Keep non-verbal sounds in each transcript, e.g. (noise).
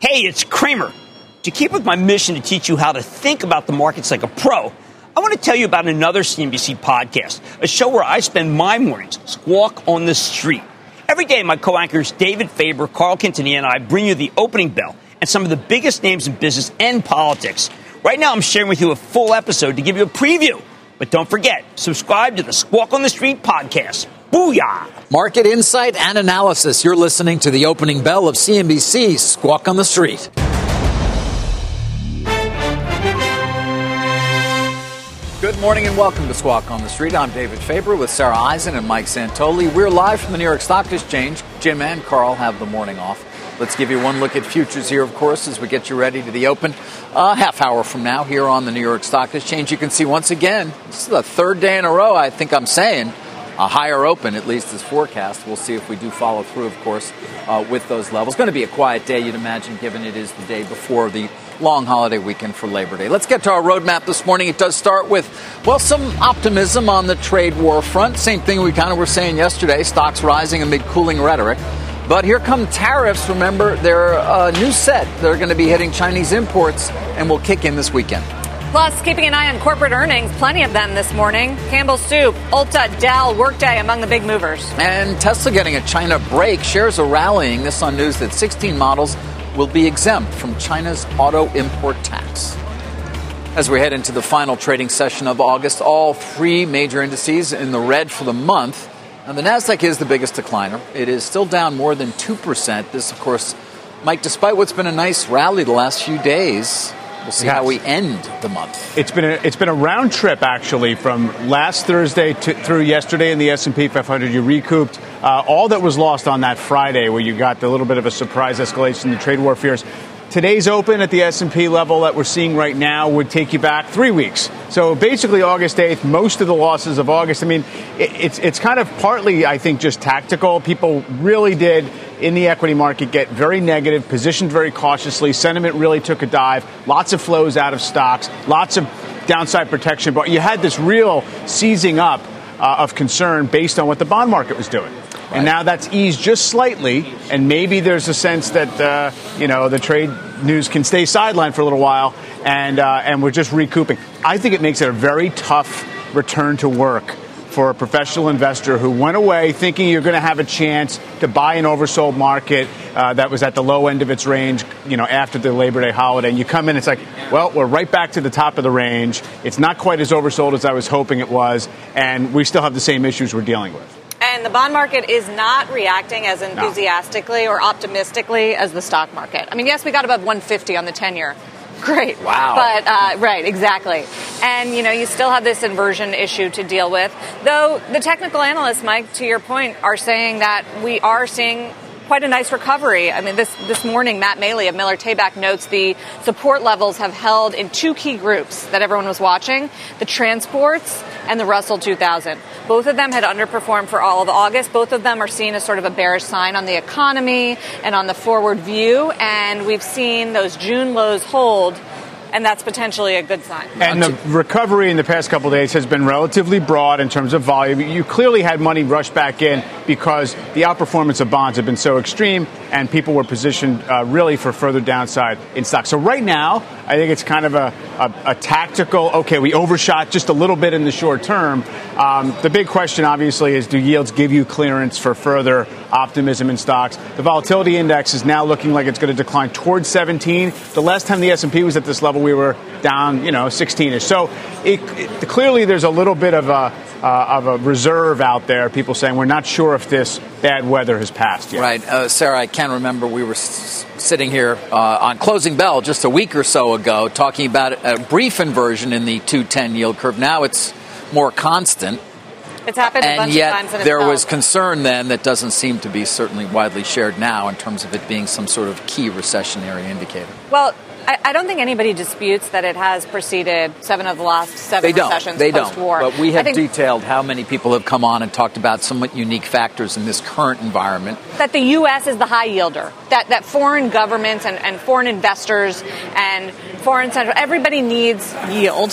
Hey, it's Cramer. To keep with my mission to teach you how to think about the markets like a pro, I want to tell you about another CNBC podcast, a show where I spend my mornings squawk on the street. Every day, my co anchors David Faber, Carl Quintanilla, and I bring you the opening bell and some of the biggest names in business and politics. Right now, I'm sharing with you a full episode to give you a preview. But don't forget, subscribe to the Squawk on the Street podcast. Booyah! Market insight and analysis. You're listening to the opening bell of CNBC Squawk on the Street. Good morning and welcome to Squawk on the Street. I'm David Faber with Sarah Eisen and Mike Santoli. We're live from the New York Stock Exchange. Jim and Carl have the morning off. Let's give you one look at futures here, of course, as we get you ready to the open. A uh, half hour from now, here on the New York Stock Exchange, you can see once again, this is the third day in a row, I think I'm saying, a higher open, at least as forecast. We'll see if we do follow through, of course, uh, with those levels. Going to be a quiet day, you'd imagine, given it is the day before the long holiday weekend for Labor Day. Let's get to our roadmap this morning. It does start with, well, some optimism on the trade war front. Same thing we kind of were saying yesterday stocks rising amid cooling rhetoric. But here come tariffs. Remember, they're a new set. They're going to be hitting Chinese imports and will kick in this weekend. Plus, keeping an eye on corporate earnings, plenty of them this morning. Campbell Soup, Ulta, Dell, Workday among the big movers. And Tesla getting a China break. Shares are rallying. This on news that 16 models will be exempt from China's auto import tax. As we head into the final trading session of August, all three major indices in the red for the month. Now, the Nasdaq is the biggest decliner. It is still down more than 2%. This, of course, Mike, despite what's been a nice rally the last few days, We'll see yes. how we end the month. It's been a, it's been a round trip actually from last Thursday to, through yesterday in the S&P 500. You recouped uh, all that was lost on that Friday, where you got a little bit of a surprise escalation in the trade war fears. Today's open at the S&P level that we're seeing right now would take you back three weeks. So basically, August 8th, most of the losses of August. I mean, it's it's kind of partly, I think, just tactical. People really did in the equity market get very negative, positioned very cautiously. Sentiment really took a dive. Lots of flows out of stocks. Lots of downside protection. But you had this real seizing up uh, of concern based on what the bond market was doing. Right. And now that's eased just slightly, and maybe there's a sense that uh, you know the trade news can stay sidelined for a little while, and uh, and we're just recouping. I think it makes it a very tough return to work for a professional investor who went away thinking you're going to have a chance to buy an oversold market uh, that was at the low end of its range, you know, after the Labor Day holiday. And you come in, it's like, well, we're right back to the top of the range. It's not quite as oversold as I was hoping it was, and we still have the same issues we're dealing with. And the bond market is not reacting as enthusiastically no. or optimistically as the stock market. I mean, yes, we got above 150 on the 10 year. Great. Wow. But, uh, right, exactly. And, you know, you still have this inversion issue to deal with. Though the technical analysts, Mike, to your point, are saying that we are seeing quite a nice recovery. I mean, this, this morning, Matt Maley of Miller Tabak notes the support levels have held in two key groups that everyone was watching the transports and the Russell 2000. Both of them had underperformed for all of August. Both of them are seen as sort of a bearish sign on the economy and on the forward view. And we've seen those June lows hold and that's potentially a good sign. And the recovery in the past couple days has been relatively broad in terms of volume. You clearly had money rush back in because the outperformance of bonds have been so extreme, and people were positioned uh, really for further downside in stocks. So right now, I think it's kind of a, a, a tactical. Okay, we overshot just a little bit in the short term. Um, the big question, obviously, is do yields give you clearance for further optimism in stocks? The volatility index is now looking like it's going to decline towards 17. The last time the S&P was at this level, we were down, you know, 16ish. So it, it, clearly, there's a little bit of a uh, of a reserve out there. People saying we're not sure if this bad weather has passed yet. Right, uh, Sarah. I can remember we were s- sitting here uh, on closing bell just a week or so ago, talking about a brief inversion in the 210 yield curve. Now it's more constant. It's happened and bunch yet of times. And there it's was concern then that doesn't seem to be certainly widely shared now in terms of it being some sort of key recessionary indicator. Well, I, I don't think anybody disputes that it has preceded seven of the last seven They don't. recessions They don't. post-war. But we have detailed how many people have come on and talked about somewhat unique factors in this current environment. that the U.S. is the high yielder. That that foreign governments and, and foreign investors and foreign central everybody needs yield.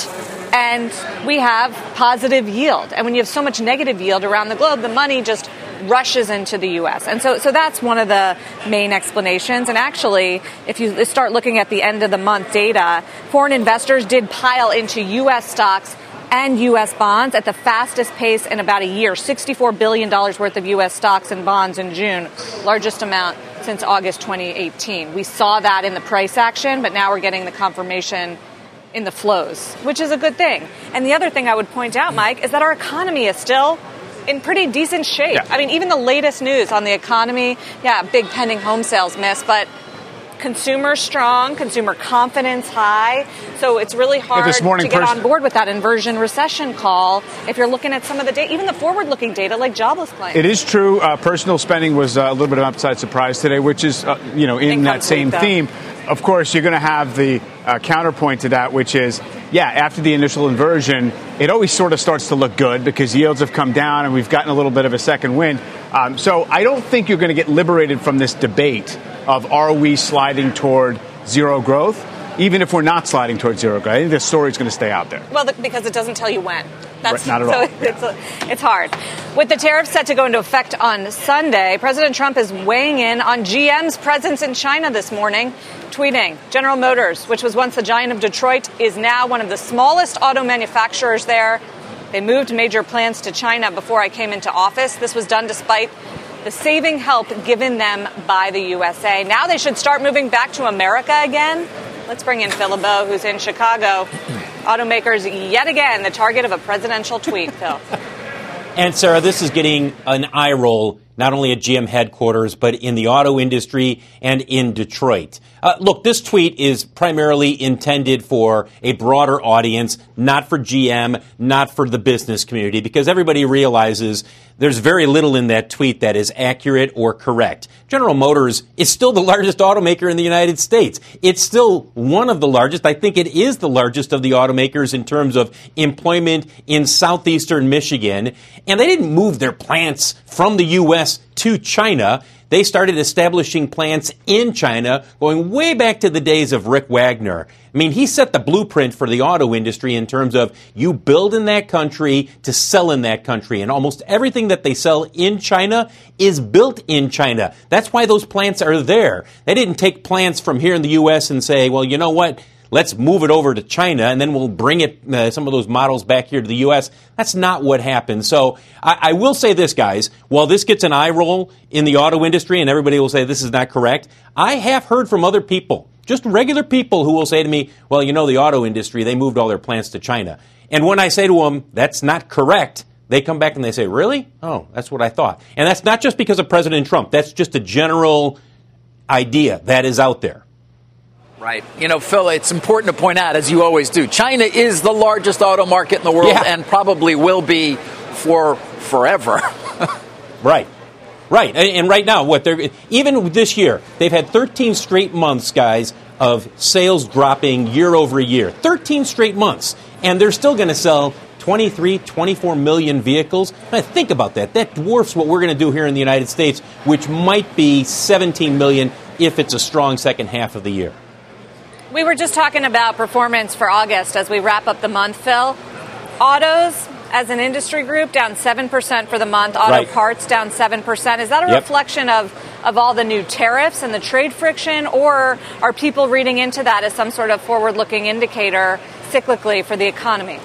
And we have positive yield. And when you have so much negative yield around the globe, the money just rushes into the U.S. And so, so that's one of the main explanations. And actually, if you start looking at the end of the month data, foreign investors did pile into U.S. stocks and U.S. bonds at the fastest pace in about a year. $64 billion worth of U.S. stocks and bonds in June, largest amount since August 2018. We saw that in the price action, but now we're getting the confirmation in the flows, which is a good thing. And the other thing I would point out, Mike, is that our economy is still in pretty decent shape. Yeah. I mean, even the latest news on the economy, yeah, big pending home sales miss, but consumer strong, consumer confidence high. So it's really hard this morning to get pers- on board with that inversion recession call if you're looking at some of the data, even the forward looking data like jobless claims. It is true. Uh, personal spending was uh, a little bit of an upside surprise today, which is, uh, you know, in Income that same theme. Of course, you're going to have the uh, counterpoint to that, which is, yeah, after the initial inversion, it always sort of starts to look good because yields have come down and we've gotten a little bit of a second wind. Um, so I don't think you're going to get liberated from this debate of are we sliding toward zero growth, even if we're not sliding towards zero growth. I think this story is going to stay out there. Well, because it doesn't tell you when. That's, Right, not at so all. (laughs) It's, it's hard. With the tariffs set to go into effect on Sunday, President Trump is weighing in on GM's presence in China this morning, tweeting General Motors, which was once the giant of Detroit, is now one of the smallest auto manufacturers there. They moved major plants to China before I came into office. This was done despite the saving help given them by the USA. Now they should start moving back to America again. Let's bring in Phil LeBeau, who's in Chicago. Automakers yet again the target of a presidential tweet, Phil. (laughs) And Sarah, this is getting an eye roll not only at GM headquarters, but in the auto industry and in Detroit. Uh, look, this tweet is primarily intended for a broader audience, not for GM, not for the business community, because everybody realizes there's very little in that tweet that is accurate or correct. General Motors is still the largest automaker in the United States. It's still one of the largest. I think it is the largest of the automakers in terms of employment in southeastern Michigan. And they didn't move their plants from the U.S. to China. They started establishing plants in China going way back to the days of Rick Wagoner. I mean, he set the blueprint for the auto industry in terms of you build in that country to sell in that country. And almost everything that they sell in China is built in China. That's why those plants are there. They didn't take plants from here in the U.S. and say, well, you know what? Let's move it over to China and then we'll bring it, uh, some of those models back here to the U.S. That's not what happened. So I, I will say this, guys. While this gets an eye roll in the auto industry and everybody will say this is not correct, I have heard from other people, just regular people who will say to me, well, you know, the auto industry, they moved all their plants to China. And when I say to them, that's not correct, they come back and they say, really? Oh, that's what I thought. And that's not just because of President Trump. That's just a general idea that is out there. Right. You know, Phil, it's important to point out, as you always do, China is the largest auto market in the world Yeah. and probably will be for forever. (laughs) Right. Right. And, right now, what they're even this year, they've had 13 straight months, guys, of sales dropping year over year. 13 straight months. And they're still going to sell 23, 24 million vehicles. Now, think about that. That dwarfs what we're going to do here in the United States, which might be 17 million if it's a strong second half of the year. We were just talking about performance for August as we wrap up the month, Phil. Autos, as an industry group, down 7% for the month. Auto Right. parts down 7%. Is that a Yep. reflection of, of all the new tariffs and the trade friction, or are people reading into that as some sort of forward looking indicator cyclically for the economy?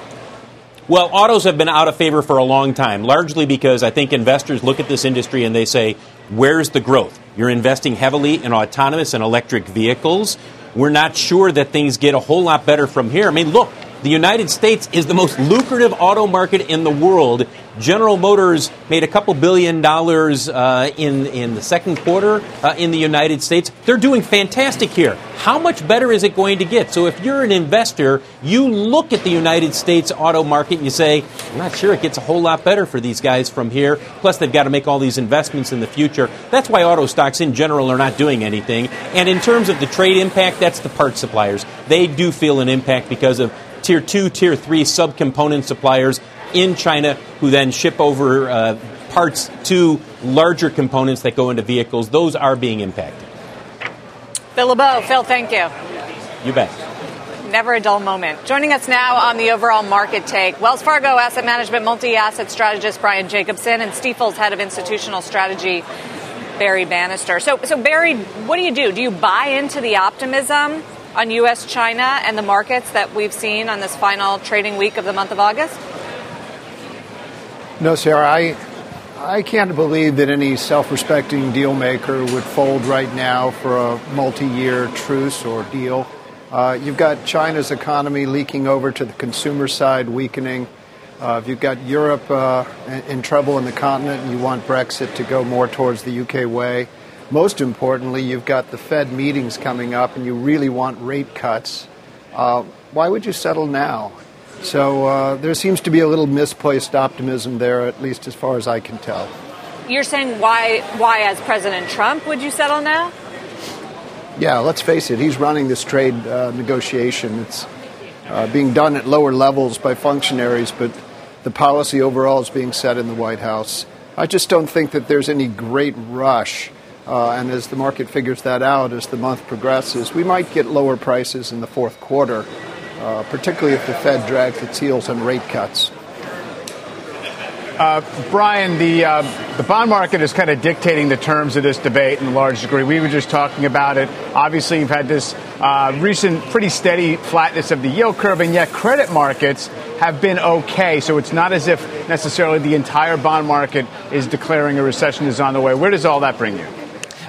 Well, autos have been out of favor for a long time, largely because I think investors look at this industry and they say, where's the growth? You're investing heavily in autonomous and electric vehicles. We're not sure that things get a whole lot better from here. I mean, look, the United States is the most lucrative auto market in the world. General Motors made a couple billion dollars uh, in in the second quarter uh, in the United States. They're doing fantastic here. How much better is it going to get? So if you're an investor, you look at the United States auto market and you say, I'm not sure it gets a whole lot better for these guys from here. Plus, they've got to make all these investments in the future. That's why auto stocks in general are not doing anything. And in terms of the trade impact, that's the part suppliers. They do feel an impact because of tier two, tier three subcomponent suppliers in China who then ship over uh, parts to larger components that go into vehicles. Those are being impacted. Phil LeBeau. Phil, thank you. You bet. Never a dull moment. Joining us now on the overall market take, Wells Fargo Asset Management multi-asset strategist Brian Jacobson and Stifel's head of institutional strategy Barry Bannister. So, so Barry, what do you do? Do you buy into the optimism on U.S. China and the markets that we've seen on this final trading week of the month of August? No, Sarah, I, I can't believe that any self respecting deal maker would fold right now for a multi year truce or deal. Uh, you've got China's economy leaking over to the consumer side, weakening. Uh, if you've got Europe uh, in, trouble in the continent and you want Brexit to go more towards the UK way, most importantly, you've got the Fed meetings coming up and you really want rate cuts. Uh, why would you settle now? So uh, there seems to be a little misplaced optimism there, at least as far as I can tell. You're saying why, why as President Trump would you settle now? Yeah, let's face it, he's running this trade uh, negotiation. It's uh, being done at lower levels by functionaries, but the policy overall is being set in the White House. I just don't think that there's any great rush. Uh, and as the market figures that out as the month progresses, we might get lower prices in the fourth quarter, uh, particularly if the Fed drags its heels on rate cuts. Uh, Brian, the uh, the bond market is kind of dictating the terms of this debate in a large degree. We were just talking about it. Obviously, you've had this uh, recent pretty steady flatness of the yield curve, and yet credit markets have been okay. So it's not as if necessarily the entire bond market is declaring a recession is on the way. Where does all that bring you?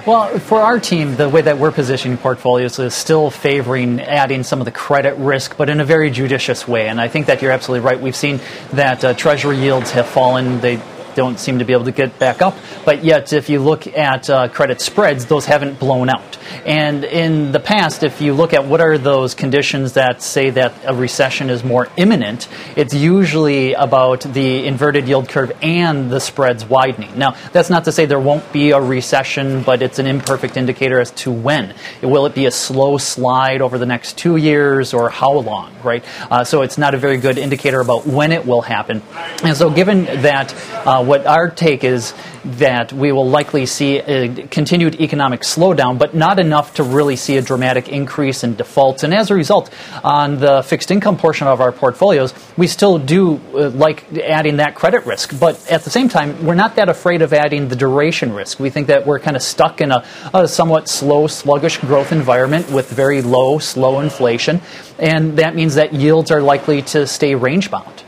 Well, for our team, the way that we're positioning portfolios is still favoring adding some of the credit risk, but in a very judicious way. And I think that you're absolutely right. We've seen that uh, Treasury yields have fallen. They don't seem to be able to get back up. But yet, if you look at uh, credit spreads, those haven't blown out. And in the past, if you look at what are those conditions that say that a recession is more imminent, it's usually about the inverted yield curve and the spreads widening. Now, that's not to say there won't be a recession, but it's an imperfect indicator as to when. Will it be a slow slide over the next two years or how long, right? Uh, so it's not a very good indicator about when it will happen. And so, given that, uh, what our take is that we will likely see a continued economic slowdown, but not enough to really see a dramatic increase in defaults. And as a result, on the fixed income portion of our portfolios, we still do uh, like adding that credit risk. But at the same time, we're not that afraid of adding the duration risk. We think that we're kind of stuck in a, a somewhat slow, sluggish growth environment with very low, slow inflation. And that means that yields are likely to stay range bound.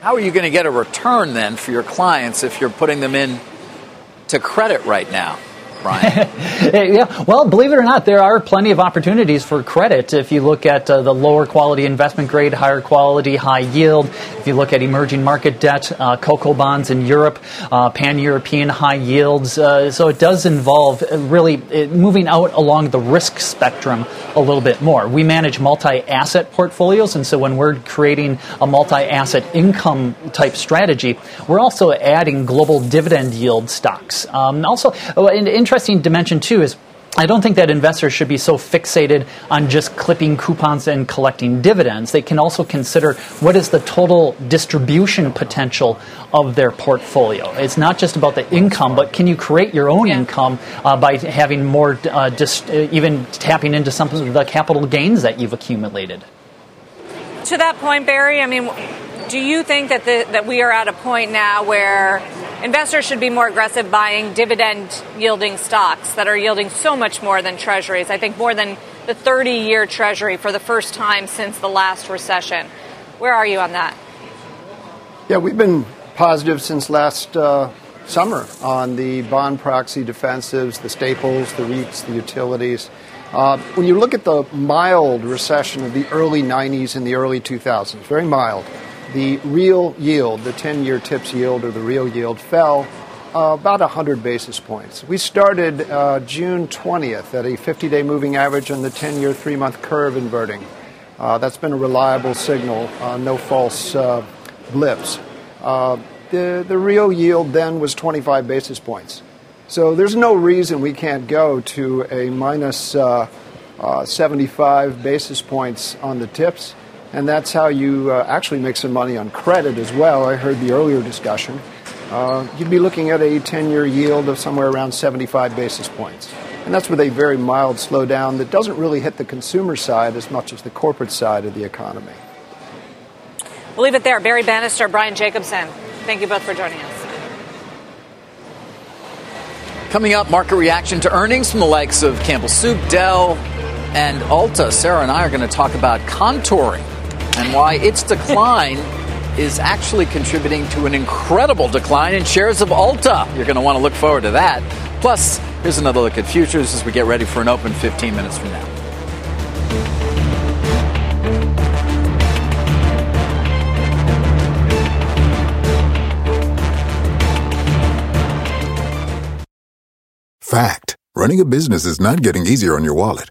How are you going to get a return then for your clients if you're putting them in to credit right now? Brian. (laughs) yeah, well, believe it or not, there are plenty of opportunities for credit. If you look at uh, the lower quality investment grade, higher quality, high yield, if you look at emerging market debt, uh, CoCo bonds in Europe, uh, pan European high yields. Uh, so it does involve really moving out along the risk spectrum a little bit more. We manage multi asset portfolios, and so when we're creating a multi asset income type strategy, we're also adding global dividend yield stocks. Um, also, oh, in interesting dimension too is I don't think that investors should be so fixated on just clipping coupons and collecting dividends. They can also consider what is the total distribution potential of their portfolio. It's not just about the income, but can you create your own yeah. income uh, by having more, uh, dis- uh, even tapping into some of the capital gains that you've accumulated? To that point, Barry, I mean, do you think that the, that we are at a point now where investors should be more aggressive buying dividend yielding stocks that are yielding so much more than treasuries. I think more than the 30 year treasury for the first time since the last recession. Where are you on that? Yeah, we've been positive since last uh, summer on the bond proxy defensives, the staples, the REITs, the utilities. Uh, when you look at the mild recession of the early 90s and the early 2000s, very mild, the real yield, the 10 year TIPS yield or the real yield, fell uh, about 100 basis points. We started uh, June 20th at a 50 day moving average on the 10 year three month curve inverting. Uh, that's been a reliable signal, uh, no false uh, blips. Uh, the, the real yield then was 25 basis points. So there's no reason we can't go to a minus, 75 basis points on the TIPS and that's how you uh, actually make some money on credit as well. I heard the earlier discussion. Uh, you'd be looking at a 10 year yield of somewhere around 75 basis points. And that's with a very mild slowdown that doesn't really hit the consumer side as much as the corporate side of the economy. We'll leave it there. Barry Bannister, Brian Jacobson, thank you both for joining us. Coming up, market reaction to earnings from the likes of Campbell Soup, Dell, and Ulta. Sarah and I are going to talk about contouring and why its decline is actually contributing to an incredible decline in shares of Ulta. You're going to want to look forward to that. Plus, here's another look at futures as we get ready for an open 15 minutes from now. Fact running a business is not getting easier on your wallet.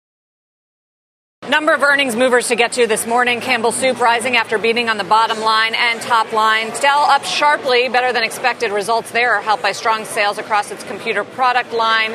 Number of earnings movers to get to this morning. Campbell Soup rising after beating on the bottom line and top line. Dell up sharply, better than expected results there, are helped by strong sales across its computer product line.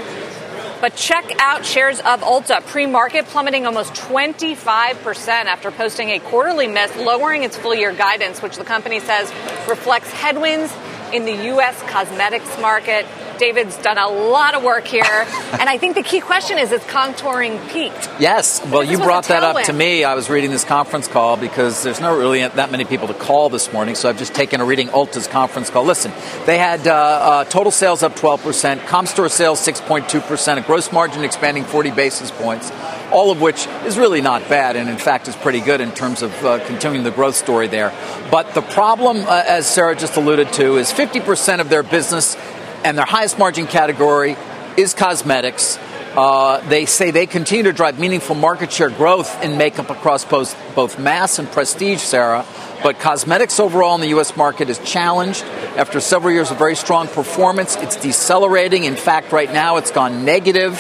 But check out shares of Ulta pre market plummeting almost 25% after posting a quarterly miss, lowering its full year guidance, which the company says reflects headwinds in the U.S. cosmetics market. David's done a lot of work here. and I think the key question is, is contouring peaked? Yes. Well, you brought that up to me. I was reading this conference call because there's not really that many people to call this morning. So I've just taken a reading Ulta's conference call. Listen, they had uh, uh, total sales up 12%, comp store sales 6.2%, a gross margin expanding 40 basis points. all of which is really not bad and in fact is pretty good in terms of uh, continuing the growth story there. But the problem, uh, as Sarah just alluded to, is 50% of their business and their highest margin category is cosmetics. Uh, they say they continue to drive meaningful market share growth in makeup across both, both mass and prestige, Sarah. But cosmetics overall in the U.S. market is challenged after several years of very strong performance. It's decelerating. In fact, right now it's gone negative.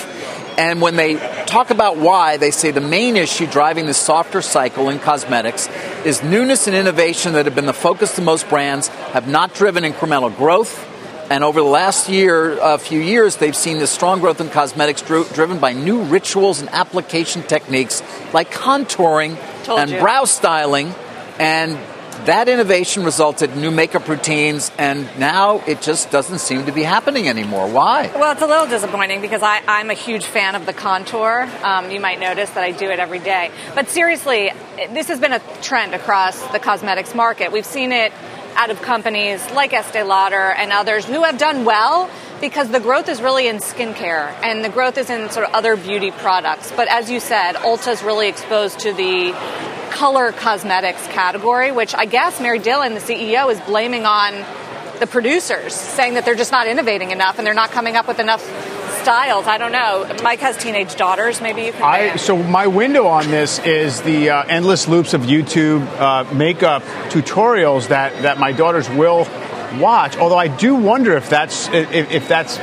And when they talk about why, they say the main issue driving the softer cycle in cosmetics is newness and innovation that have been the focus of most brands have not driven incremental growth and over the last year, a uh, few years, they've seen this strong growth in cosmetics driven by new rituals and application techniques like contouring Told and you. brow styling. And that innovation resulted in new makeup routines, and now it just doesn't seem to be happening anymore. Why? Well, it's a little disappointing because I, I'm a huge fan of the contour. Um, you might notice that I do it every day. But seriously, this has been a trend across the cosmetics market. We've seen it out of companies like Estee Lauder and others who have done well because the growth is really in skincare and the growth is in sort of other beauty products. But as you said, Ulta is really exposed to the color cosmetics category, which I guess Mary Dillon, the CEO, is blaming on the producers, saying that they're just not innovating enough and they're not coming up with enough styles. I don't know. Mike has teenage daughters. Maybe you can. I, so my window on this is the uh, endless loops of YouTube uh, makeup tutorials that, that my daughters will watch. Although I do wonder if that's if, if that's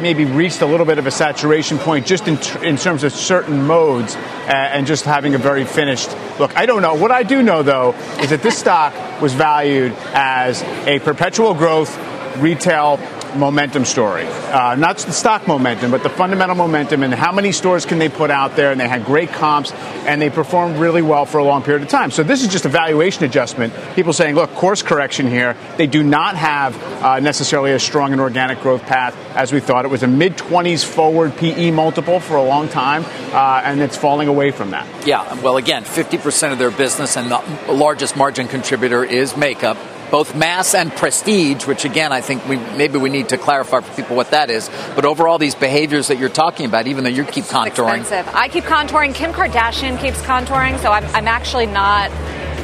maybe reached a little bit of a saturation point just in, tr- in terms of certain modes uh, and just having a very finished look. I don't know. What I do know, though, is that this stock was valued as a perpetual growth retail momentum story. Uh, not the stock momentum, but the fundamental momentum and how many stores can they put out there. And they had great comps and they performed really well for a long period of time. So this is just a valuation adjustment. People saying, look, course correction here. They do not have uh, necessarily a strong and organic growth path as we thought. It was a mid 20s forward PE multiple for a long time, uh, and it's falling away from that. Yeah, well, again, 50% of their business and the largest margin contributor is makeup both mass and prestige, which again, I think we maybe we need to clarify for people what that is. But overall, these behaviors that you're talking about, even though you keep contouring, expensive. I keep contouring. Kim Kardashian keeps contouring, so I'm, I'm actually not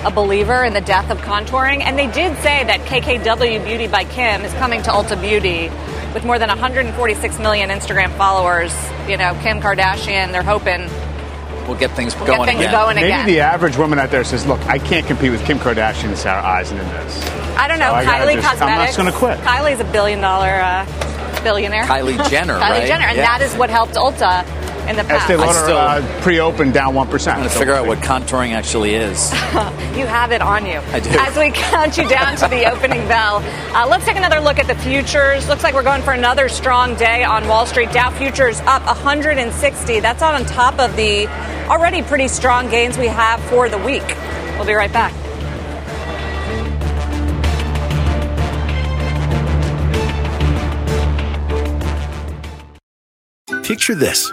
a believer in the death of contouring. And they did say that KKW Beauty by Kim is coming to Ulta Beauty with more than 146 million Instagram followers. You know, Kim Kardashian, they're hoping we'll get things We'll going get things again. going Maybe again. the average woman out there says, look, I can't compete with Kim Kardashian and Sarah Eisen in this. I don't know. So Kylie just- I'm not Cosmetics. just gonna quit. Kylie's a billion dollar uh, billionaire. Kylie Jenner, (laughs) Kylie right? Jenner, and Yeah. that is what helped Ulta in the past. Estee Lauder still- uh, pre-open down 1%. I'm trying to figure out what contouring actually is. (laughs) You have it on you. I do. As we count you down to the (laughs) opening bell, uh, let's take another look at the futures. Looks like we're going for another strong day on Wall Street. Dow futures up 160. That's on top of the already pretty strong gains we have for the week. We'll be right back. Picture this.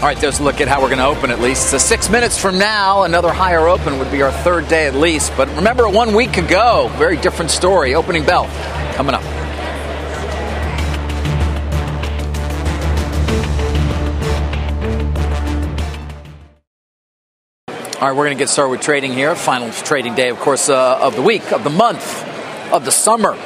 All right, there's a look at how we're going to open at least. So six minutes from now, another higher open would be our third day at least. But remember, one week ago, very different story. Opening bell coming up. All right, we're going to get started with trading here. Final trading day, of course, uh, of the week, of the month, of the summer.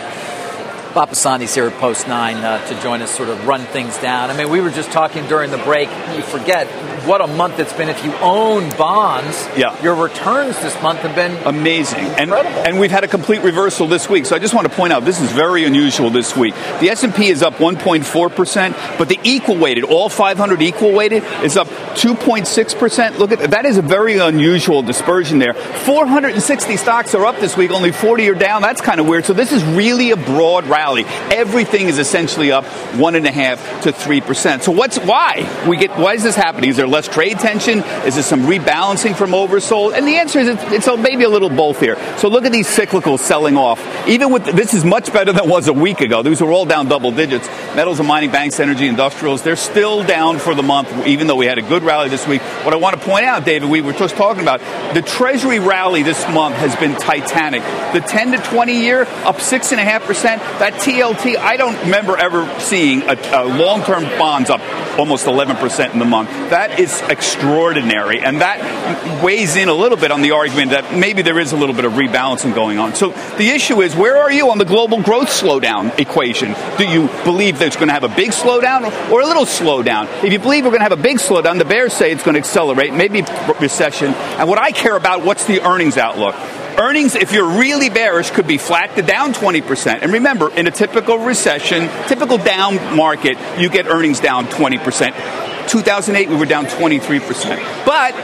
Bob Pisani's here at Post 9 uh, to join us, sort of run things down. I mean, we were just talking during the break. You forget what a month it's been. If you own bonds, yeah. your returns this month have been amazing. Incredible. And, and we've had a complete reversal this week. So I just want to point out this is very unusual this week. The S&P is up 1.4%, but the equal weighted, all 500 equal weighted, is up 2.6%. Look at that is a very unusual dispersion there. 460 stocks are up this week, only 40 are down. That's kind of weird. So this is really a broad rally. Everything is essentially up one and a half to three percent. So what's why we get? Why is this happening? Is there less trade tension? Is there some rebalancing from oversold? And the answer is it's, it's maybe a little both here. So look at these cyclicals selling off. Even with this is much better than it was a week ago. These were all down double digits. Metals and mining, banks, energy, industrials. They're still down for the month, even though we had a good rally this week. What I want to point out, David, we were just talking about the Treasury rally this month has been titanic. The 10 to 20 year up six and a half percent. TLT, I don't remember ever seeing a, a long term bonds up almost 11% in the month. That is extraordinary. And that weighs in a little bit on the argument that maybe there is a little bit of rebalancing going on. So the issue is where are you on the global growth slowdown equation? Do you believe that it's going to have a big slowdown or a little slowdown? If you believe we're going to have a big slowdown, the bears say it's going to accelerate, maybe recession. And what I care about, what's the earnings outlook? Earnings, if you're really bearish, could be flat to down 20%. And remember, in a typical recession, typical down market, you get earnings down 20%. 2008, we were down 23%. But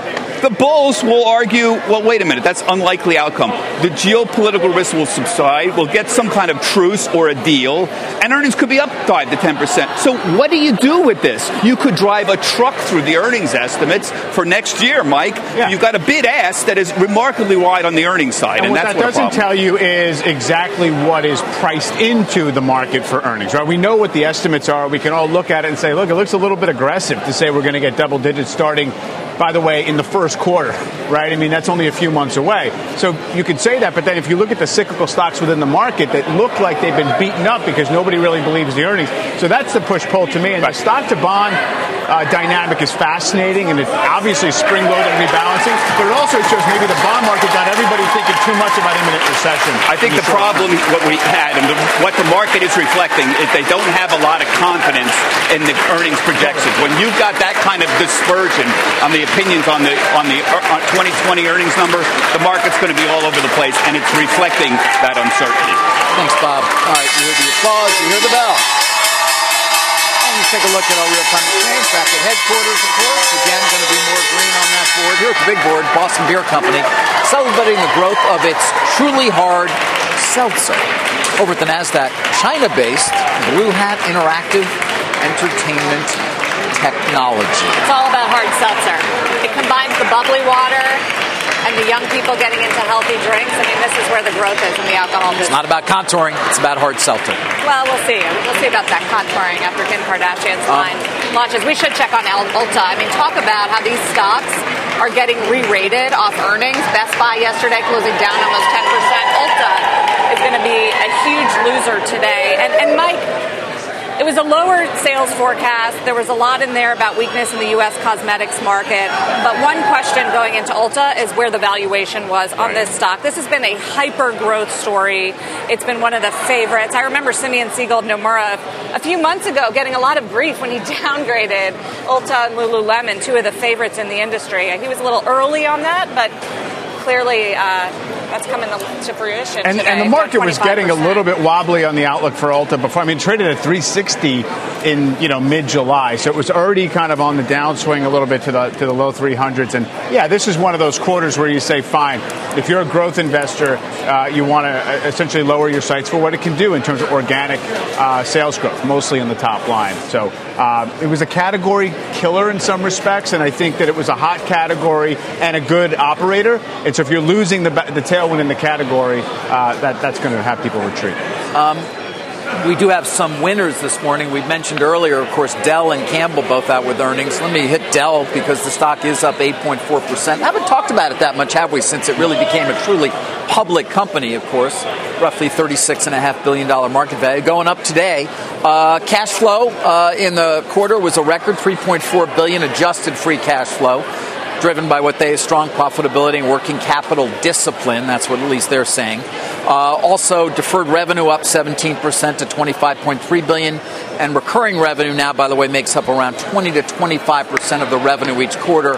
the bulls will argue, well, wait a minute, that's unlikely outcome. The geopolitical risk will subside. We'll get some kind of truce or a deal, and earnings could be up 5 to 10%. So what do you do with this? You could drive a truck through the earnings estimates for next year, Mike. Yeah. You've got a bid ask that is remarkably wide on the earnings side, and, and what that what doesn't tell you is exactly what is priced into the market for earnings, right? We know what the estimates are. We can all look at it and say, look, it looks a little bit aggressive to say we're going to get double digits starting by the way, in the first quarter, right? I mean, that's only a few months away. So you could say that, but then if you look at the cyclical stocks within the market that look like they've been beaten up because nobody really believes the earnings. So that's the push pull to me. And the stock to bond uh, dynamic is fascinating, and it obviously spring loaded rebalancing, but it also shows maybe the bond market got everybody thinking too much about imminent recession. I think the, problem, what we had, and the, what the market is reflecting, is they don't have a lot of confidence in the earnings projections. When you've got that kind of dispersion on the opinions on the on the uh, 2020 earnings number, the market's going to be all over the place, and it's reflecting that uncertainty. Thanks, Bob. All right, you hear the applause, you hear the bell. And you take a look at our real-time exchange back at headquarters, of course. Again, going to be more green on that board. Here at the big board, Boston Beer Company, celebrating the growth of its truly hard seltzer. Over at the NASDAQ, China-based Blue Hat Interactive Entertainment Technology. It's all about hard seltzer. It combines the bubbly water and the young people getting into healthy drinks. I mean, this is where the growth is in the alcohol business. It's not about contouring, it's about hard seltzer. Well, we'll see. We'll see about that contouring after Kim Kardashian's um, line launches. We should check on Ulta. I mean, talk about how these stocks are getting re-rated off earnings. Best Buy yesterday closing down almost 10%. Ulta is going to be a huge loser today. And, and Mike, it was a lower sales forecast. There was a lot in there about weakness in the U.S. cosmetics market. But one question going into Ulta is where the valuation was on right. this stock. This has been a hyper growth story. It's been one of the favorites. I remember Simeon Siegel of Nomura a few months ago getting a lot of grief when he (laughs) downgraded Ulta and Lululemon, two of the favorites in the industry. He was a little early on that, but clearly uh, that's coming to fruition. And, today, and the market was getting a little bit wobbly on the outlook for Ulta before. I mean, traded at 360 in you know mid July, so it was already kind of on the downswing a little bit to the to the low 300s. And yeah, this is one of those quarters where you say, fine, if you're a growth investor, uh, you want to uh, essentially lower your sights for what it can do in terms of organic uh, sales growth, mostly in the top line. So uh, it was a category killer in some respects, and I think that it was a hot category and a good operator. And so if you're losing the the tailwind in the category, uh, that that's going to have people retreat. Um, we do have some winners this morning. We mentioned earlier, of course, Dell and Campbell both out with earnings. Let me hit Dell because the stock is up 8.4%. I Haven't talked about it that much, have we, since it really became a truly public company, of course. Roughly $36.5 billion market value. Going up today. Uh, cash flow uh, in the quarter was a record 3.4 billion adjusted free cash flow. driven by what they strong profitability and working capital discipline. That's what at least they're saying. Uh, also, deferred revenue up 17% to 25.3 billion, and recurring revenue now, by the way, makes up around 20 to 25 percent of the revenue each quarter.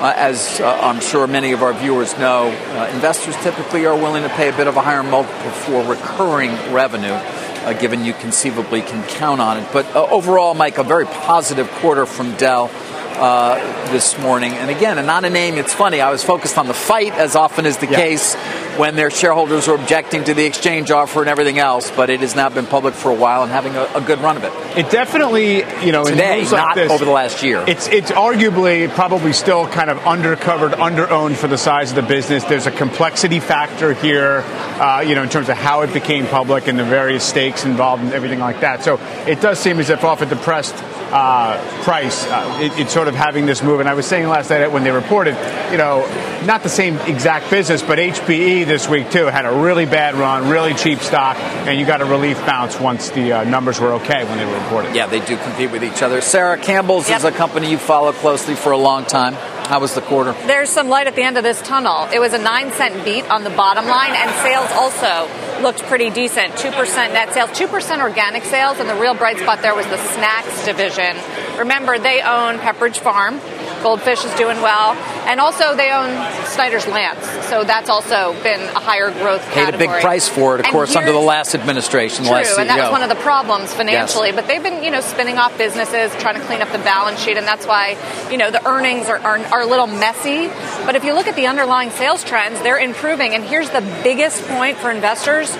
Uh, as uh, I'm sure many of our viewers know, uh, investors typically are willing to pay a bit of a higher multiple for recurring revenue, uh, given you conceivably can count on it. But uh, overall, Mike, a very positive quarter from Dell. Uh, this morning. And again, and not a name, it's funny, I was focused on the fight, as often is the yeah. case when their shareholders were objecting to the exchange offer and everything else, but it has now been public for a while and having a, a good run of it. It definitely, you know, today, like not this, over the last year. It's it's arguably probably still kind of undercovered, underowned for the size of the business. There's a complexity factor here, uh, you know, in terms of how it became public and the various stakes involved and everything like that. So it does seem as if off a depressed uh, price, uh, it, it's sort of having this move. And I was saying last night when they reported, you know, not the same exact business, but HPE this week too had a really bad run, really cheap stock, and you got a relief bounce once the uh, numbers were okay when they were reported. Yeah, they do compete with each other. Sarah Campbell's yep. is a company you follow closely for a long time. How was the quarter? There's some light at the end of this tunnel. It was a nine cent beat on the bottom line, and sales also looked pretty decent 2% net sales, 2% organic sales, and the real bright spot there was the snacks division. Remember, they own Pepperidge Farm, Goldfish is doing well, and also they own Snyder's Lance, so that's also been a higher growth Paid category. a big price for it, of and course, under the last administration, true, last and that was one of the problems financially. Yes. But they've been, you know, spinning off businesses, trying to clean up the balance sheet, and that's why, you know, the earnings are, are, are a little messy. But if you look at the underlying sales trends, they're improving. And here's the biggest point for investors: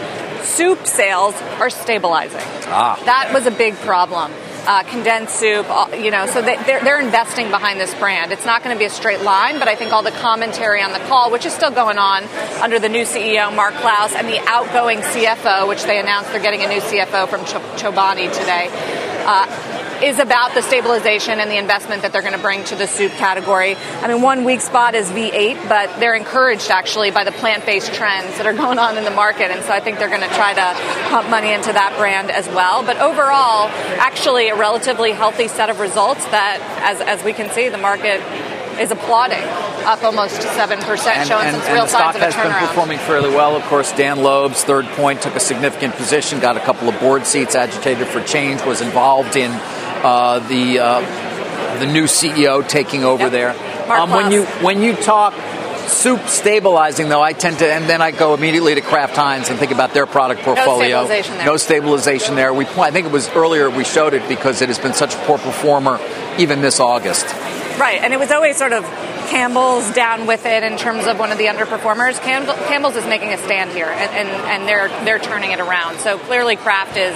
soup sales are stabilizing. Ah. That was a big problem uh, condensed soup, you know, so they, they're, they're investing behind this brand. It's not going to be a straight line, but I think all the commentary on the call, which is still going on under the new CEO, Mark Clouse, and the outgoing CFO, which they announced they're getting a new CFO from Ch- Chobani today. Uh, is about the stabilization and the investment that they're going to bring to the soup category. I mean, one weak spot is V8, but they're encouraged actually by the plant based trends that are going on in the market. And so I think they're going to try to pump money into that brand as well. But overall, actually, a relatively healthy set of results that, as, as we can see, the market is applauding, up almost 7%, and, showing and, some real the signs stock of a has been performing fairly well. Of course, Dan Loeb's Third Point took a significant position, got a couple of board seats, agitated for change, was involved in the uh, the new CEO taking over yep. there. Um, when you when you talk soup stabilizing, though, I tend to, and then I go immediately to Kraft Heinz and think about their product portfolio. No stabilization there. No stabilization there. We, I think it was earlier we showed it because it has been such a poor performer even this August. Right, and it was always sort of Campbell's down with it in terms of one of the underperformers. Campbell, Campbell's is making a stand here, and, and, and they're they're turning it around. So clearly, Kraft is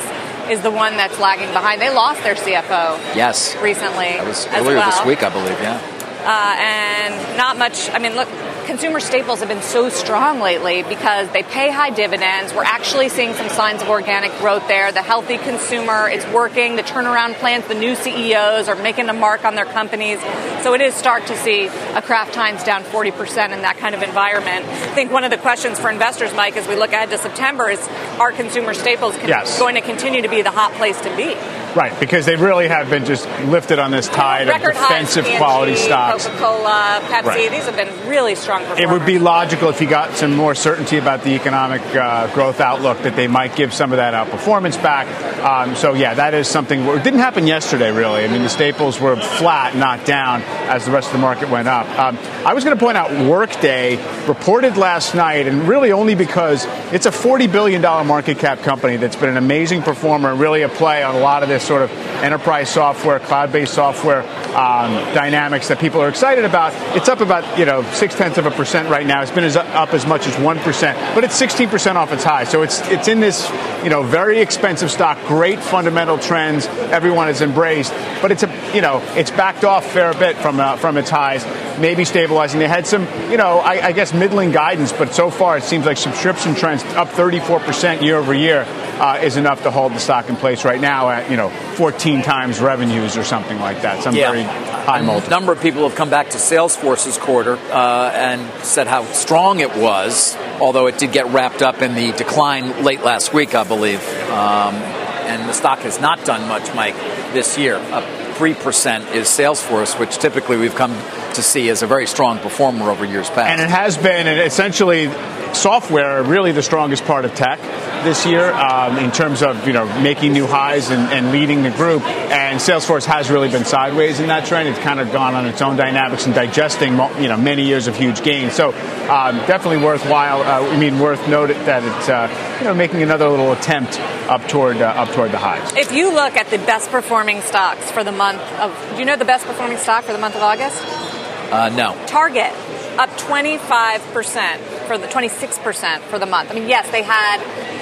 is the one that's lagging behind. They lost their CFO. Yes. Recently. That was earlier well. this week, I believe. Yeah. Uh, and not much. I mean, look, consumer staples have been so strong lately because they pay high dividends. We're actually seeing some signs of organic growth there. The healthy consumer, it's working. The turnaround plans, the new CEOs are making a mark on their companies. So it is stark to see a Kraft Heinz down 40% in that kind of environment. I think one of the questions for investors, Mike, as we look ahead to September is are consumer staples yes. going to continue to be the hot place to be? Right, because they really have been just lifted on this tide of defensive quality stocks. Coca-Cola, Pepsi, Right. these have been really strong performers. It would be logical if you got some more certainty about the economic uh, growth outlook that they might give some of that outperformance back. Um, so, yeah, that is something. It didn't happen yesterday, really. I mean, the staples were flat, not down, as the rest of the market went up. Um, I was going to point out Workday reported last night, and really only because it's a $40 billion market cap company that's been an amazing performer and really a play on a lot of this sort of enterprise software, cloud-based software um, dynamics that people are excited about. It's up about you know six tenths of a percent right now. It's been as up as much as one percent, but it's 16 percent off its high. So it's it's in this you know very expensive stock, great fundamental trends. Everyone has embraced, but it's a you know it's backed off fair bit from uh, from its highs. Maybe stabilizing. They had some you know I, I guess middling guidance, but so far it seems like subscription trends up 34 percent year over year uh, is enough to hold the stock in place right now at you know 14 times revenues or something like that. Some Yeah. very high A multiple. number of people have come back to Salesforce's quarter uh, and said how strong it was, although it did get wrapped up in the decline late last week, I believe. Um, and the stock has not done much, Mike, this year. Up 3% is Salesforce, which typically we've come to see as a very strong performer over years past. And it has been, essentially, software really the strongest part of tech this year um, in terms of you know making new highs and, and, leading the group. And Salesforce has really been sideways in that trend. It's kind of gone on its own dynamics and digesting you know many years of huge gains. So um, definitely worthwhile. Uh, I mean, worth noting that it's uh, you know making another little attempt up toward uh, up toward the highs. If you look at the best performing stocks for the month of, do you know the best performing stock for the month of August? Uh, no. Target up 25% for the 26% for the month. I mean, yes, they had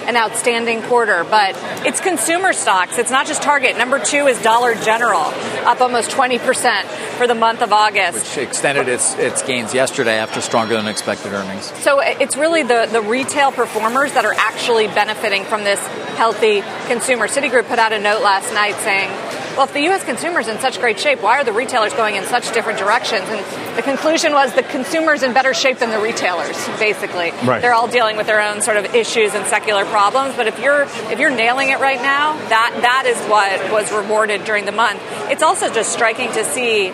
an outstanding quarter, but it's consumer stocks. It's not just Target. Number two is Dollar General, up almost 20% for the month of August. Which extended its, its gains yesterday after stronger than expected earnings. So it's really the, the retail performers that are actually benefiting from this healthy consumer. Citigroup put out a note last night saying, well, if the U.S. consumer is in such great shape, why are the retailers going in such different directions? And the conclusion was the consumer's in better shape than the retailers, basically. Right. They're all dealing with their own sort of issues and secular problems. But if you're if you're nailing it right now, that that is what was rewarded during the month. It's also just striking to see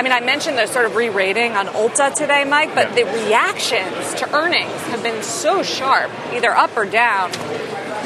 I mean, I mentioned the sort of re-rating on Ulta today, Mike, but the reactions to earnings have been so sharp, either up or down.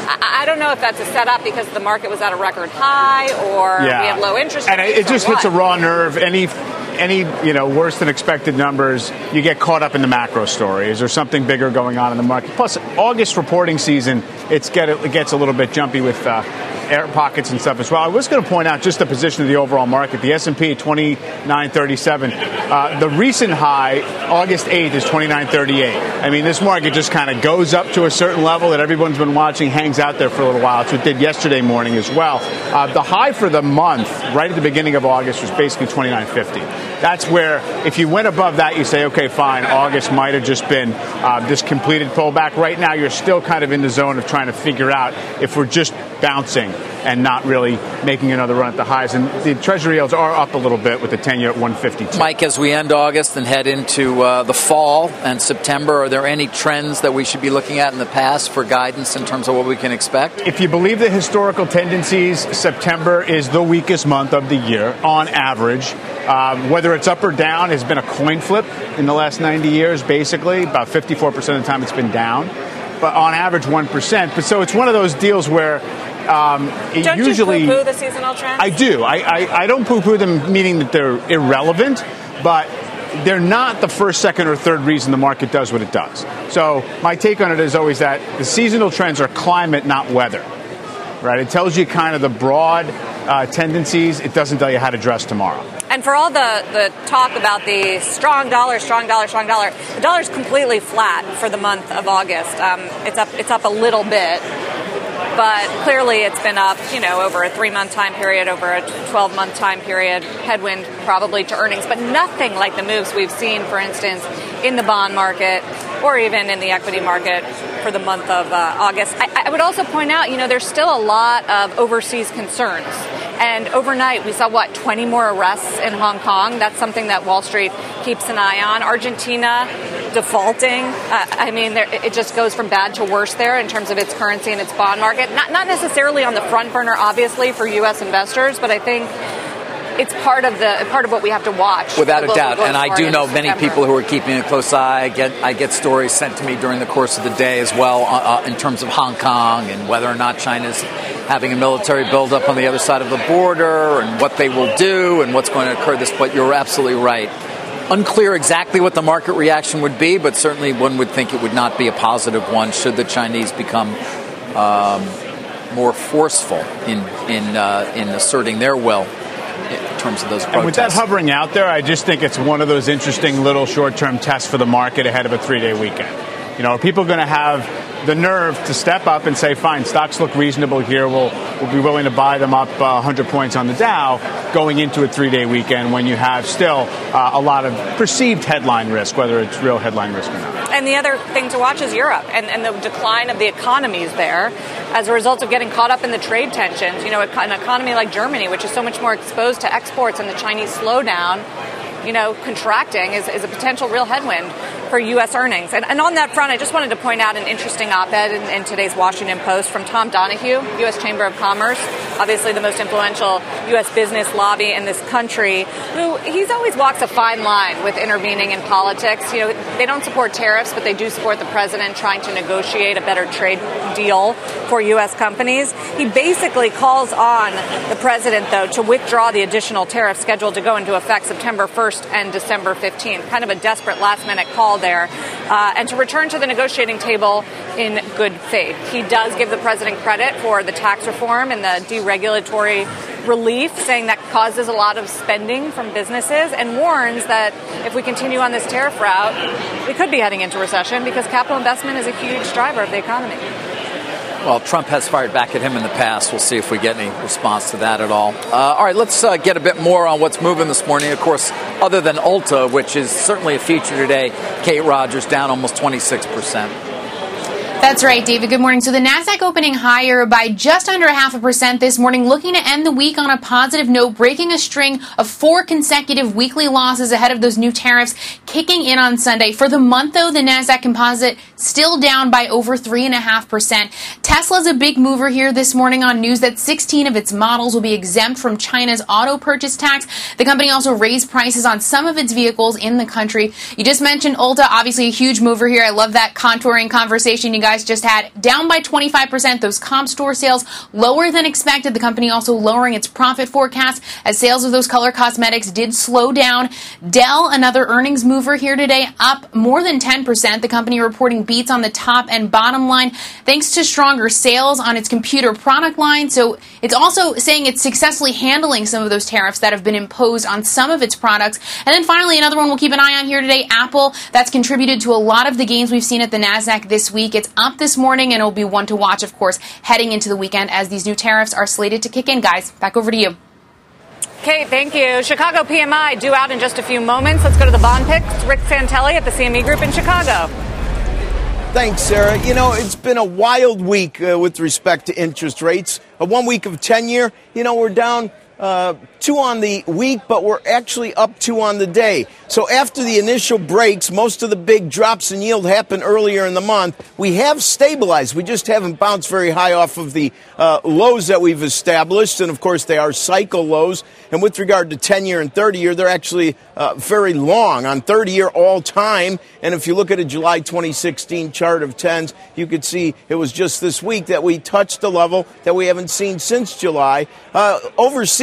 I, I don't know if that's a setup because the market was at a record high or yeah. we have low interest and rates. it just hits a raw nerve. Any any you know worse than expected numbers, you get caught up in the macro story. Is there something bigger going on in the market? Plus, August reporting season, it's get it gets a little bit jumpy with uh, air pockets and stuff as well. I was going to point out just the position of the overall market. The S&P 2937. Uh, the recent high, August 8th, is 2938. I mean, this market just kind of goes up to a certain level that everyone's been watching, hangs out there for a little while. That's what it did yesterday morning as well. Uh, the high for the month, right at the beginning of August, was basically 2950. That's where, if you went above that, you say, okay, fine, August might have just been uh, this completed pullback. Right now, you're still kind of in the zone of trying to figure out if we're just bouncing and not really making another run at the highs. And the Treasury yields are up a little bit with the 10 year at 152. Mike, as we end August and head into uh, the fall and September, are there any trends that we should be looking at in the past for guidance in terms of what we can expect? If you believe the historical tendencies, September is the weakest month of the year on average. Um, whether it's up or down has been a coin flip in the last 90 years, basically. About 54% of the time it's been down but on average 1%. But so it's one of those deals where um, don't usually, you poo-poo the seasonal trends? I do. I, I, I don't poo-poo them, meaning that they're irrelevant, but they're not the first, second, or third reason the market does what it does. So my take on it is always that the seasonal trends are climate, not weather. Right? It tells you kind of the broad uh, tendencies. It doesn't tell you how to dress tomorrow. And for all the, the talk about the strong dollar, strong dollar, strong dollar, the dollar's completely flat for the month of August. Um, it's up it's up a little bit, but clearly it's been up, you know, over a three month time period, over a 12 month time period, headwind probably to earnings, but nothing like the moves we've seen, for instance, in the bond market or even in the equity market for the month of uh, August. I, I would also point out, you know, there's still a lot of overseas concerns. And overnight, we saw what 20 more arrests in Hong Kong. That's something that Wall Street keeps an eye on. Argentina defaulting. Uh, I mean, there, it just goes from bad to worse there in terms of its currency and its bond market. Not not necessarily on the front burner, obviously, for U.S. investors, but I think it's part of the part of what we have to watch. Without a doubt, and I do know many people who are keeping a close eye. I get I get stories sent to me during the course of the day as well uh, uh in terms of Hong Kong and whether or not China's having a military buildup on the other side of the border and what they will do and what's going to occur. This, but you're absolutely right. Unclear exactly what the market reaction would be, but certainly one would think it would not be a positive one should the Chinese become um, more forceful in in uh, in asserting their will in terms of those protests. And with that hovering out there, I just think it's one of those interesting little short-term tests for the market ahead of a three-day weekend. You know, are people going to have the nerve to step up and say, fine, stocks look reasonable here. We'll, we'll be willing to buy them up uh, 100 points on the Dow going into a three day weekend when you have still uh, a lot of perceived headline risk, whether it's real headline risk or not. And the other thing to watch is Europe and, and the decline of the economies there as a result of getting caught up in the trade tensions. You know, an economy like Germany, which is so much more exposed to exports and the Chinese slowdown you know, contracting is, is a potential real headwind for U.S. earnings. And, and, on that front, I just wanted to point out an interesting op ed in, in, today's Washington Post from Tom Donohue, U.S. Chamber of Commerce, obviously the most influential U.S. business lobby in this country, who he's always walks a fine line with intervening in politics. You know, they don't support tariffs, but they do support the president trying to negotiate a better trade deal for U.S. companies. He basically calls on the president, though, to withdraw the additional tariffs scheduled to go into effect September 1st and December 15th. Kind of a desperate last minute call there. Uh, and to return to the negotiating table in good faith. He does give the president credit for the tax reform and the deregulatory relief, saying that causes a lot of spending from businesses, and warns that if we continue on this tariff route, we could be heading into recession because capital investment is a huge driver of the economy. Well, Trump has fired back at him in the past. We'll see if we get any response to that at all. Uh, all right, let's uh, get a bit more on what's moving this morning. Of course, other than Ulta, which is certainly a feature today, Kate Rogers down almost 26 percent. That's right, David. Good morning. So the Nasdaq opening higher by just under a half a percent this morning, looking to end the week on a positive note, breaking a string of four consecutive weekly losses ahead of those new tariffs kicking in on Sunday. For the month, though, the Nasdaq Composite still down by over three and a half percent. Tesla's a big mover here this morning on news that 16 of its models will be exempt from China's auto purchase tax. The company also raised prices on some of its vehicles in the country. You just mentioned Ulta, obviously a huge mover here. I love that contouring conversation you guys guys just had, down by 25%. Those comp store sales lower than expected. The company also lowering its profit forecast as sales of those color cosmetics did slow down. Dell, another earnings mover here today, up more than 10%. The company reporting beats on the top and bottom line thanks to stronger sales on its computer product line. So it's also saying it's successfully handling some of those tariffs that have been imposed on some of its products. And then finally, another one we'll keep an eye on here today, Apple. That's contributed to a lot of the gains we've seen at the NASDAQ this week. It's up this morning, and it'll be one to watch, of course, heading into the weekend as these new tariffs are slated to kick in. Guys, back over to you. Kate, thank you. Chicago PMI due out in just a few moments. Let's go to the bond picks. Rick Santelli at the CME Group in Chicago. Thanks, Sarah. You know, it's been a wild week uh, with respect to interest rates. A one week of 10 year, you know, we're down uh, two on the week, but we're actually up two on the day. So after the initial breaks, most of the big drops in yield happened earlier in the month. We have stabilized. We just haven't bounced very high off of the uh, lows that we've established. And of course, they are cycle lows. And with regard to 10 year and 30 year, they're actually uh, very long on 30 year all time. And if you look at a July 2016 chart of 10s, you could see it was just this week that we touched a level that we haven't seen since July. Uh,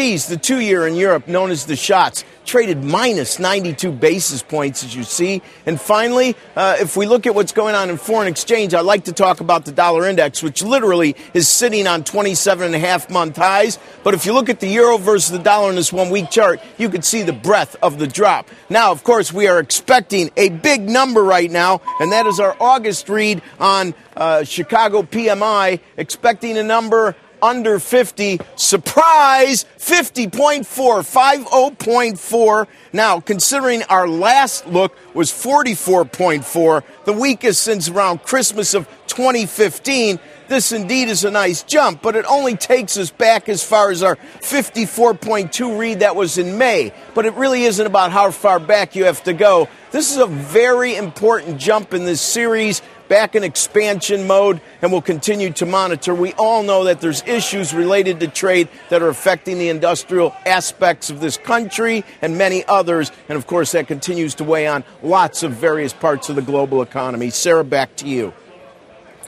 overseas, the two year in Europe, known as the Schatz, traded minus 92 basis points, as you see. And finally, uh, if we look at what's going on in foreign exchange, I like to talk about the dollar index, which literally is sitting on 27 and a half month highs. But if you look at the euro versus the dollar in this one week chart, you can see the breadth of the drop. Now, of course, we are expecting a big number right now, and that is our August read on uh, Chicago PMI, expecting a number under 50. Surprise! 50.4, 50.4. Now, considering our last look was 44.4, the weakest since around Christmas of 2015, this indeed is a nice jump, but it only takes us back as far as our 54.2 read that was in May. But it really isn't about how far back you have to go. This is a very important jump in this series back in expansion mode and we'll continue to monitor. We all know that there's issues related to trade that are affecting the industrial aspects of this country and many others. And of course, that continues to weigh on lots of various parts of the global economy. Sarah, back to you.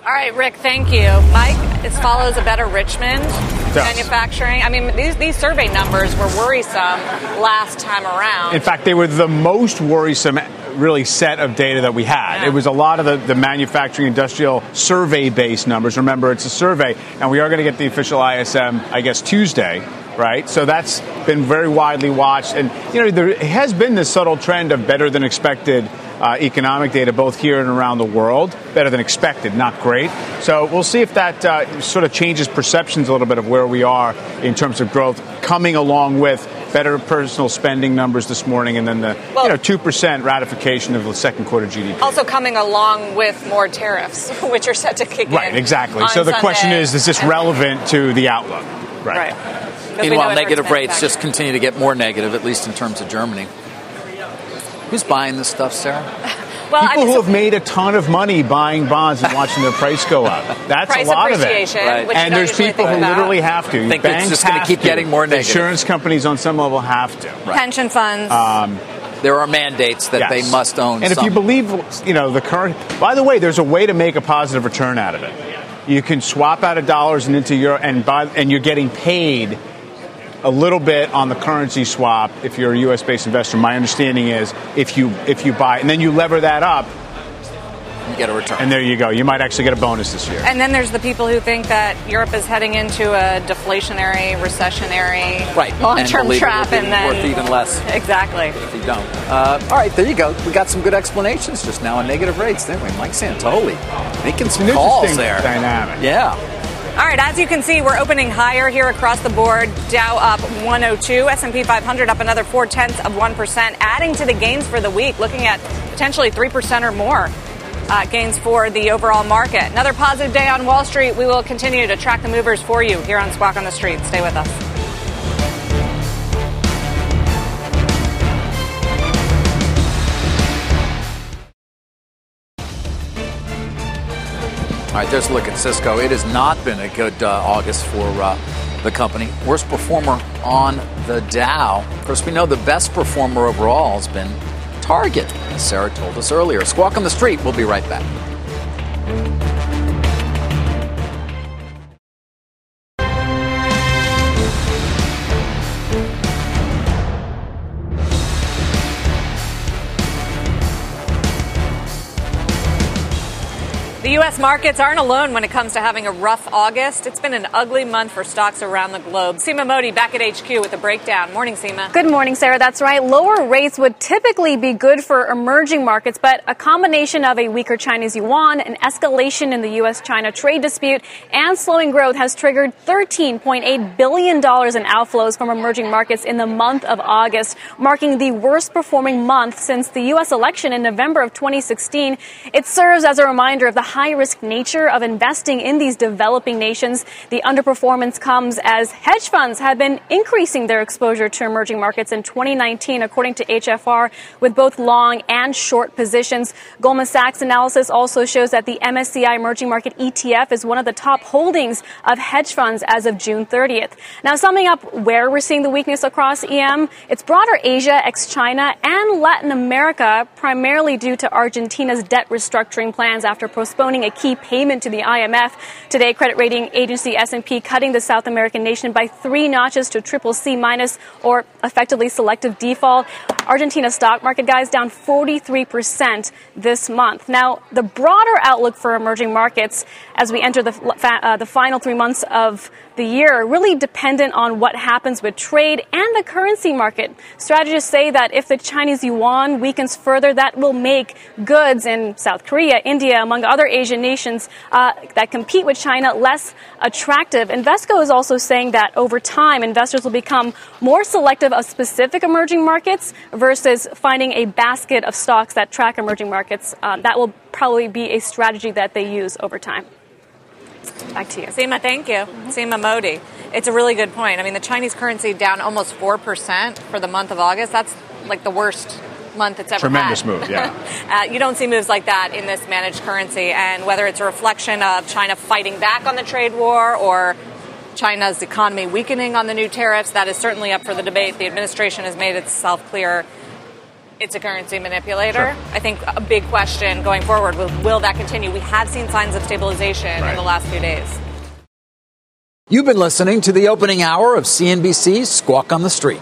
All right, Rick, thank you. Mike, this follows a better Richmond manufacturing. I mean, these, these survey numbers were worrisome last time around. In fact, they were the most worrisome really set of data that we had. Yeah. It was a lot of the, the manufacturing industrial survey based numbers. Remember, it's a survey, and we are going to get the official ISM, I guess, Tuesday right? So that's been very widely watched. And, you know, there has been this subtle trend of better than expected uh, economic data both here and around the world. Better than expected, not great. So we'll see if that uh, sort of changes perceptions a little bit of where we are in terms of growth, coming along with better personal spending numbers this morning, and then the well, you know two percent ratification of the second quarter GDP. Also coming along with more tariffs, (laughs) which are set to kick right, in. Right, exactly. So the Sunday. question is, is this relevant to the outlook? Right. right. Meanwhile, negative rates just continue to get more negative, at least in terms of Germany. Who's buying this stuff, Sarah? (laughs) Well, People I mean, who have made a ton of money buying bonds and watching their price go up. (laughs) That's Price a lot of it. Right. And there's people who about. literally have to. Think it's Banks just gonna keep getting more negative. Insurance companies on some level have to. pension funds. Um, There are mandates that yes. they must own. And if you believe, you know, the current. By the way, there's a way to make a positive return out of it. You can swap out of dollars and into euro, and buy, and you're getting paid a little bit on the currency swap if you're a U.S. based investor. My understanding is if you if you buy and then you lever that up, you get a return. and there you go. You might actually get a bonus this year. and then there's the people who think that Europe is heading into a deflationary, recessionary, Right. long-term And trap, will be and then worth even less. Exactly. if you don't. Uh, all right, there you go. We got some good explanations just now on negative rates, didn't we? Mike Santoli making some An calls there. dynamic. Yeah. All right, as you can see, we're opening higher here across the board. Dow up 102, S&P 500 up another four tenths of one percent, adding to the gains for the week. Looking at potentially three percent or more uh, gains for the overall market. Another positive day on Wall Street. We will continue to track the movers for you here on Squawk on the Street. Stay with us. All right, there's a look at Cisco. It has not been a good uh, August for uh, the company. Worst performer on the Dow. Of course, we know the best performer overall has been Target, as Sarah told us earlier. Squawk on the Street. We'll be right back. U.S. markets aren't alone when it comes to having a rough August. It's been an ugly month for stocks around the globe. Seema Modi back at HQ with a breakdown. Morning, Seema. Good morning, Sarah. That's right. Lower rates would typically be good for emerging markets, but a combination of a weaker Chinese yuan, an escalation in the U.S. China trade dispute, and slowing growth has triggered $13.8 billion in outflows from emerging markets in the month of August, marking the worst performing month since the U.S. election in November of 2016. It serves as a reminder of the high risk nature of investing in these developing nations. The underperformance comes as hedge funds have been increasing their exposure to emerging markets in 2019, according to HFR, with both long and short positions. Goldman Sachs analysis also shows that the MSCI Emerging Market ETF is one of the top holdings of hedge funds as of June 30th. Now, summing up where we're seeing the weakness across EM, it's broader Asia, ex China, and Latin America, primarily due to Argentina's debt restructuring plans after postponing a key payment to the IMF. Today, credit rating agency S&P cutting the South American nation by three notches to triple C minus, or effectively selective default. Argentina stock market guys down 43% this month. Now, the broader outlook for emerging markets as we enter the, uh, the final three months of the year are really dependent on what happens with trade and the currency market. Strategists say that if the Chinese yuan weakens further, that will make goods in South Korea, India, among other Asian nations uh, that compete with China less attractive. Invesco is also saying that over time, investors will become more selective of specific emerging markets versus finding a basket of stocks that track emerging markets. Um, that will probably be a strategy that they use over time. Back to you. Seema, thank you. Seema Modi. It's a really good point. I mean, the Chinese currency down almost 4% for the month of August. That's like the worst month it's ever Tremendous had. move, yeah. (laughs) uh, you don't see moves like that in this managed currency. And whether it's a reflection of China fighting back on the trade war or China's economy weakening on the new tariffs, that is certainly up for the debate. The administration has made itself clear it's a currency manipulator. Sure. I think a big question going forward will, will that continue? We have seen signs of stabilization in the last few days. You've been listening to the opening hour of CNBC's Squawk on the Street.